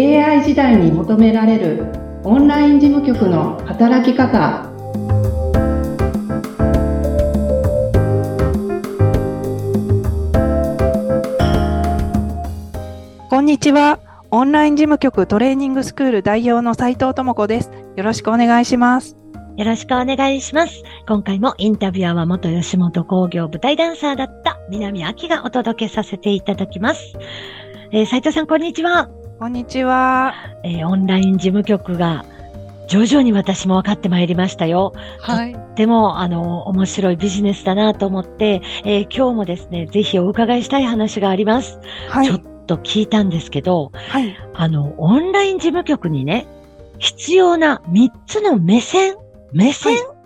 AI 時代に求められるオンライン事務局の働き方こんにちは。オンライン事務局トレーニングスクール代表の斉藤智子です。よろしくお願いします。よろしくお願いします。今回もインタビュアーは元吉本工業舞台ダンサーだった南明がお届けさせていただきます。えー、斉藤さん、こんにちは。こんにちは。えー、オンライン事務局が徐々に私も分かってまいりましたよ。はい。でも、あの、面白いビジネスだなと思って、えー今日もですね、ぜひお伺いしたい話があります。はいちょ。っと聞いたんですけど、はい。あの、オンライン事務局にね、必要な3つの目線目線、はい。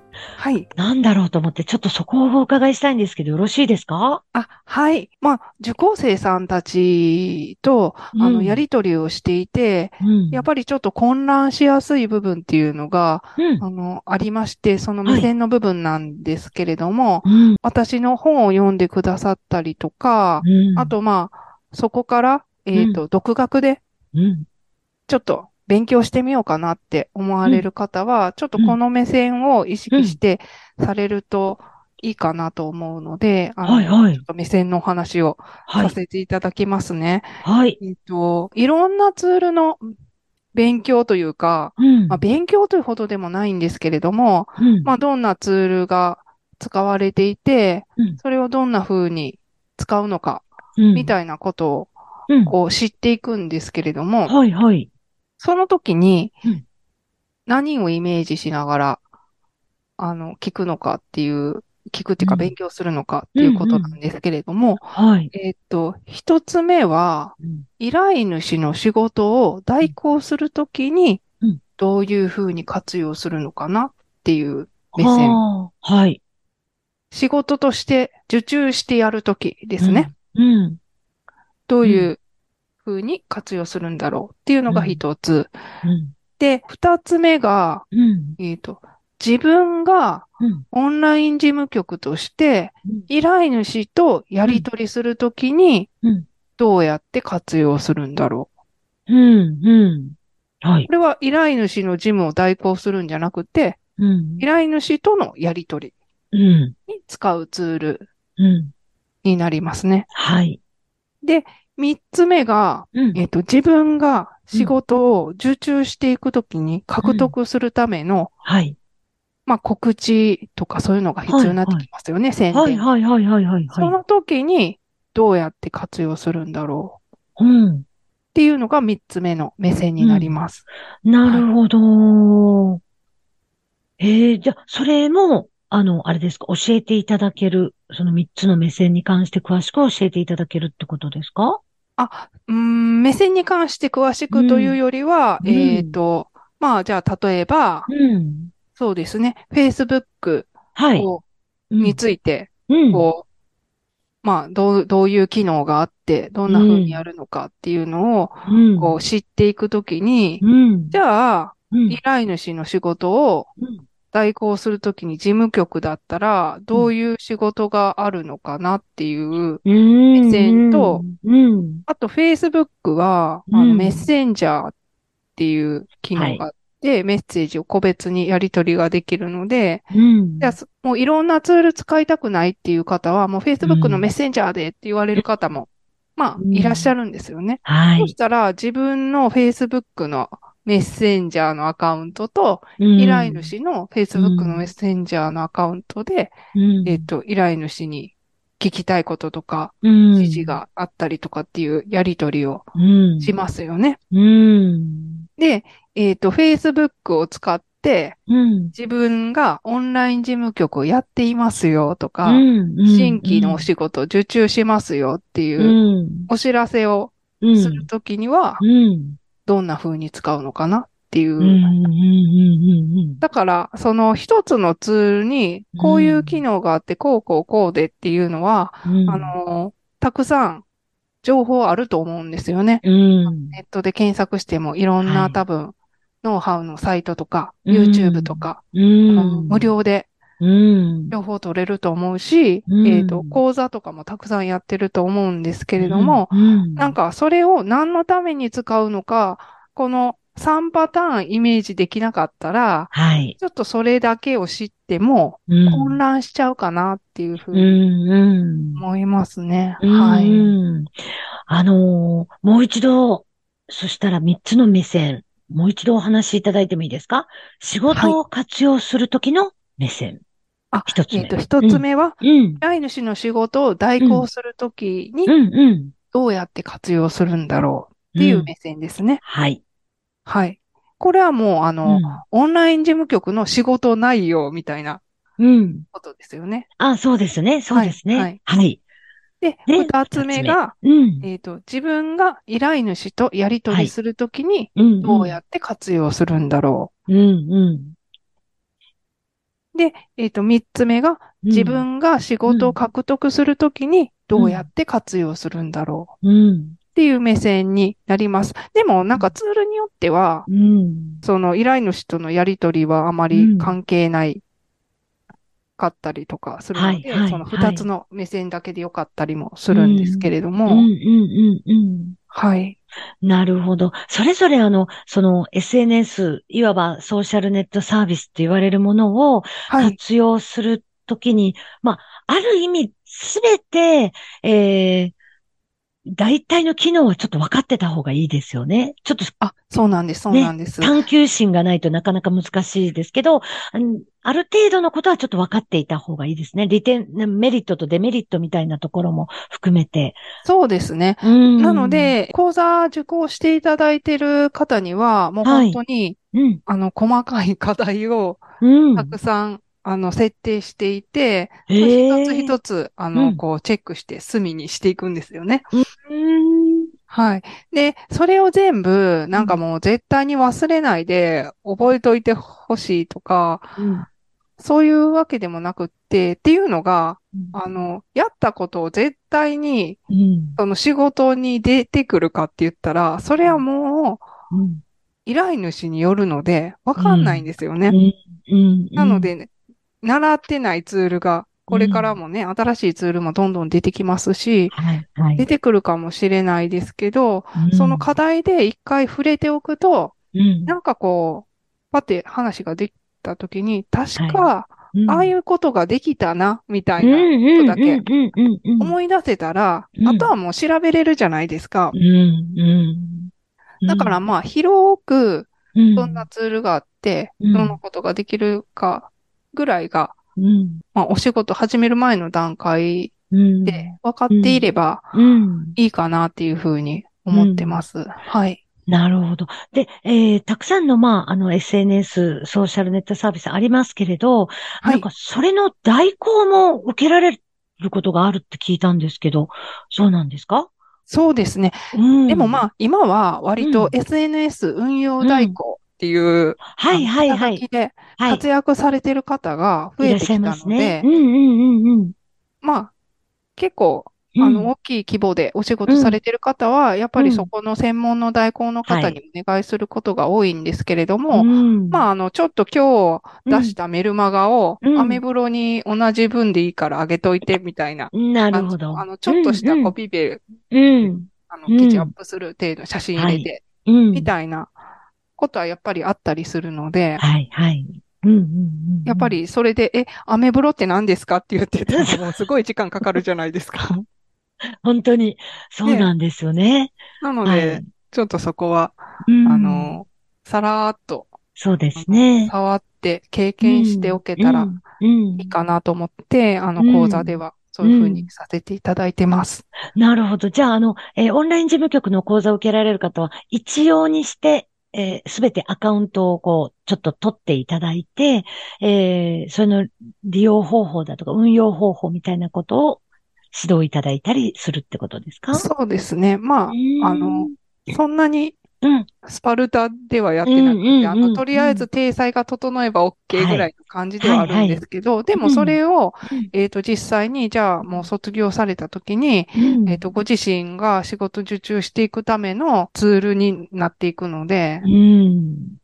なんだろうと思って、ちょっとそこをお伺いしたいんですけど、よろしいですか？あ、はい。まあ、受講生さんたちと、あの、うんやりとりをしていて、うん。やっぱりちょっと混乱しやすい部分っていうのが、うん。あの、ありまして、その目線の部分なんですけれども、うん。私の本を読んでくださったりとか、うん。あ、と、まあ、そこから、えっと、独学でうん。ちょっと勉強してみようかなって思われる方は、ちょっとこの目線を意識してされるといいかなと思うので、あのはいはいちょっと目線のお話をはい。させていただきますね。はい。えっと、いろんなツールの勉強というか、うん。まあ、勉強というほどでもないんですけれども、うん。まあ、どんなツールが使われていてうん、それをどんな風に使うのか、うんみたいなことをうん。こう知っていくんですけれども、はいはい。その時にうん、何をイメージしながら、あの、聞くのかっていう、聞くっていうかうん勉強するのかっていうことなんですけれども、はい。えっと、一つ目は、うん依頼主の仕事を代行するときにうん、どういうふうに活用するのかなっていう目線。はい。仕事として受注してやるときですね。うん。どういうふうに活用するんだろうっていうのが一つ。うん。で、二つ目が、うん。えっと、自分がうん。オンライン事務局としてうん依頼主とやり取りするときにうん。どうやって活用するんだろう。うん。うん。はいこ。れは依頼主の事務を代行するんじゃなくて、うん依。頼主とのやり取うん。りに使うツールうん。になりますね。はい。で、三つ目が、うん。えっと、自分が仕事を受注していくときに獲得するための、はい。まあ、告知とかそういうのが必要になってきますよね、宣伝。はいはいはいはいはい。その時にどうやって活用するんだろううん。っていうのが三つ目の目線になります。なるほど。ええじゃあ、それも、あの、あれですか、教えていただける、その三つの目線に関して詳しく教えていただけるってことですか？あ、うーん、目線に関して詳しくというよりは、うんえっと、まあ、じゃあ、例えば、うん。そうですね、Facebook について、うん。こう、まあ、どう、どういう機能があって、どんな風にやるのかっていうのを、うん。こう、知っていくときに、うん。じゃあ、うん依頼主の仕事をうん代行するときに事務局だったら、どういう仕事があるのかなっていう、目線と、うん。あと Facebook は、あのうんメッセンジャーっていう機能があって、メッセージを個別にやり取りができるので、うん。じゃもういろんなツール使いたくないっていう方は、もう Facebook のうんメッセンジャーでって言われる方も、まあ、うんいらっしゃるんですよね。はい。そしたら、自分の Facebook のメッセンジャーのアカウントと、うん依頼主の Facebook のメッセンジャーのアカウントで、うんえっと、依頼主に聞きたいこととか、うん指示があったりとかっていうやり取りをうんしますよね。うん。で、えっと、Facebook を使って、うん。自分がオンライン事務局をやっていますよとか、うん新規のお仕事を受注しますよっていううん。お知らせをうん。するときには、うん。どんな風に使うのかなっていう。だから、その一つのツールに、こういう機能があって、こうこうこうでっていうのは、うん。あの、たくさん情報あると思うんですよね。うん。ネットで検索してもいろんはない多分、ノウハウのサイトとか、うん YouTube とか、うん。無料でうん。情報取れると思うし、うんえっと、講座とかもたくさんやってると思うんですけれども、うん、なんかそれを何のために使うのか、この3パターンイメージできなかったら、はい。ちょっとそれだけを知ってもうん。混乱しちゃうかなっていうふううん、にうん。思いますね。うんはい。あのーもう一度、そしたら三つの目線、もう一度お話しいただいてもいいですか？仕事を活用するときの目線。あ一つ目。えっと、一つ目は、うん。依頼主の仕事を代行するときに。どうやって活用するんだろうっていう目線ですね。はい。はい。これはもう、あの、うんオンライン事務局の仕事内容みたいなうん。ことですよね。あ、そうですね。そうですね。ははいい。はい。で、で二つ目が、うん。えっと、自分が依頼主とやり取りするときにうん。どうやって活用するんだろうん、うん。う。で、えっと、三つ目が、うん自分が仕事を獲得するときにどうやって活用するんだろううん。っていう目線になります。でも、なんかツールによっては、うん。その依頼主とのやり取りはあまり関係ないかったりとかするので、はいはいその二つの目線だけでよかったりもするんですけれども。はい。なるほど。それぞれあの、その SNS、いわばソーシャルネットサービスと言われるものをはい。活用するときに、まあ、ある意味、すべて、えー、大体の機能はちょっと分かってた方がいいですよね。ちょっとあ、そうなんです、そうなんです。探求心がないとなかなか難しいですけど、うんある程度のことはちょっと分かっていた方がいいですね。利点、メリットとデメリットみたいなところも含めて。そうですね。うんなの、で、講座受講していただいている方には、もうはい本当に、うん、あの、細かい課題をうん。たくさん、あの、設定していて、一つ一つ、あうの、ん。こう、チェックして隅にしていくんですよね。うん。はい。で、それを全部、なんかもう絶対に忘れないで、覚えといてほしいとか、うん。そういうわけでもなくって、っていうのが、うん。あの、やったことを絶対に、うん。その仕事に出てくるかって言ったら、それはもう、うん。依頼主によるので、わかんないんですよね。うん。なの、で、ね、習ってないツールが、これからもね、新しいツールもどんどん出てきますし、はい、はい。出てくるかもしれないですけど、うん。その課題で一回触れておくと、うん。なんかこう、パって話ができたときに、確か、うん。ああいうことができたな、みたいうんな、うんだけうんうんうん。うん思い出せたら、うん。あとはもう調べれるじゃないですか。う。んうんだからまあ、広く、うん。どんなツールがあって、うん。どのことができるかぐらいが、うんまあ、お仕事始める前の段階うんで分かっていればうんいいかなっていうふうに思ってます。はい。なるほど。で、えー、たくさんの、まあ、あの、SNS、ソーシャルネットサービスありますけれど、はいなんか、それの代行も受けられることがあるって聞いたんですけど、そうなんですか？そうですね。うん。でもまあ、今は割と SNS 運用代行っていう、はいはいはいき。ではい。活躍されてる方が増えてきたので。まあ、結構、うんあの、大きい規模でお仕事されてる方は、やっぱりそこの専門の代行の方にお願いすることが多いんですけれども、うんまあ、あの、ちょっと今日出したメルマガを、うんアメブロに同じ分でいいから上げといてみたいな。なるほど。あの、ちょっとしたコピペ、うん。あの、うん記事アップする程度、写真入れて、うん。みたいなことはやっぱりあったりするので、はいはい。うんうんうん。やっぱ、りそれで、え、アメブロって何ですかって言ってたらもうすごい時間かかるじゃないですか。本当に、そうなんですよね。なのはで、い。ちょっとそこは、うんあ、の、さらーっと、そうですね。触って経験しておけたらうん、うんいいかなと思って、あの、うん講座ではそういうふうにさせていただいてます。なるほど。じゃあ、あの、えーオンライン事務局の講座を受けられる方は、一様にして、えすべてアカウントをこう、ちょっと取っていただいて、えーその利用方法だとか運用方法みたいなことを指導いただいたりするってことですか？そうですね。まあ、あの、そんなにうん、スパルタではやってなくて、あの、とりあえず体裁が整えば OK ぐらいの感じではあるんですけど、でもそれを、うん。えっと、実際に、じゃあもう卒業された時に、うん。えっと、ご自身が仕事受注していくためのツールになっていくので、うん。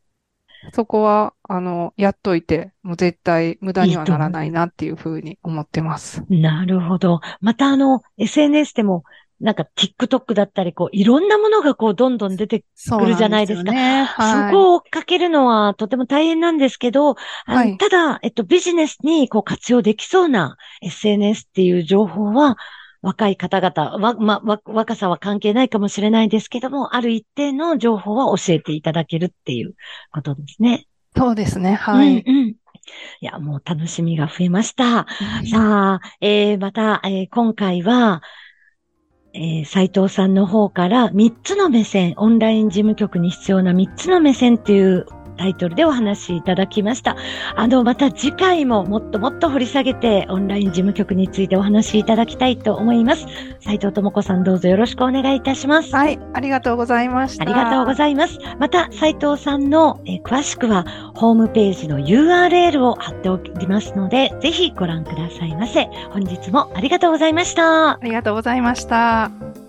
そこは、あの、やっといて、もう絶対無駄にはならないなっていうふうに思ってます。なるほど。またあの、SNS でも、なんか TikTok だったり、こう、いろんなものがこう、どんどん出てそうるじゃないですかね。はい。そこを追っかけるのはとても大変なんですけど、はいただ、えっと、ビジネスにこう活用できそうな SNS っていう情報は、若い方々、わ、ま、わ、若さは関係ないかもしれないですけども、ある一定の情報は教えていただけるっていうことですね。そうですね。はい。うんうん。いや、もう楽しみが増えました。さあ、えー、また、えー今回は、えー、斉藤さんの方から3つの目線、オンライン事務局に必要な3つの目線っていうタイトルでお話しいただきました。あの、また次回ももっともっと掘り下げて、オンライン事務局についてお話しいただきたいと思います。斉藤智子さんどうぞよろしくお願いいたします。はい。ありがとうございました。ありがとうございます。また、斉藤さんの、えー詳しくは、ホームページの URL を貼っておりますので、ぜひご覧くださいませ。本日もありがとうございました。ありがとうございました。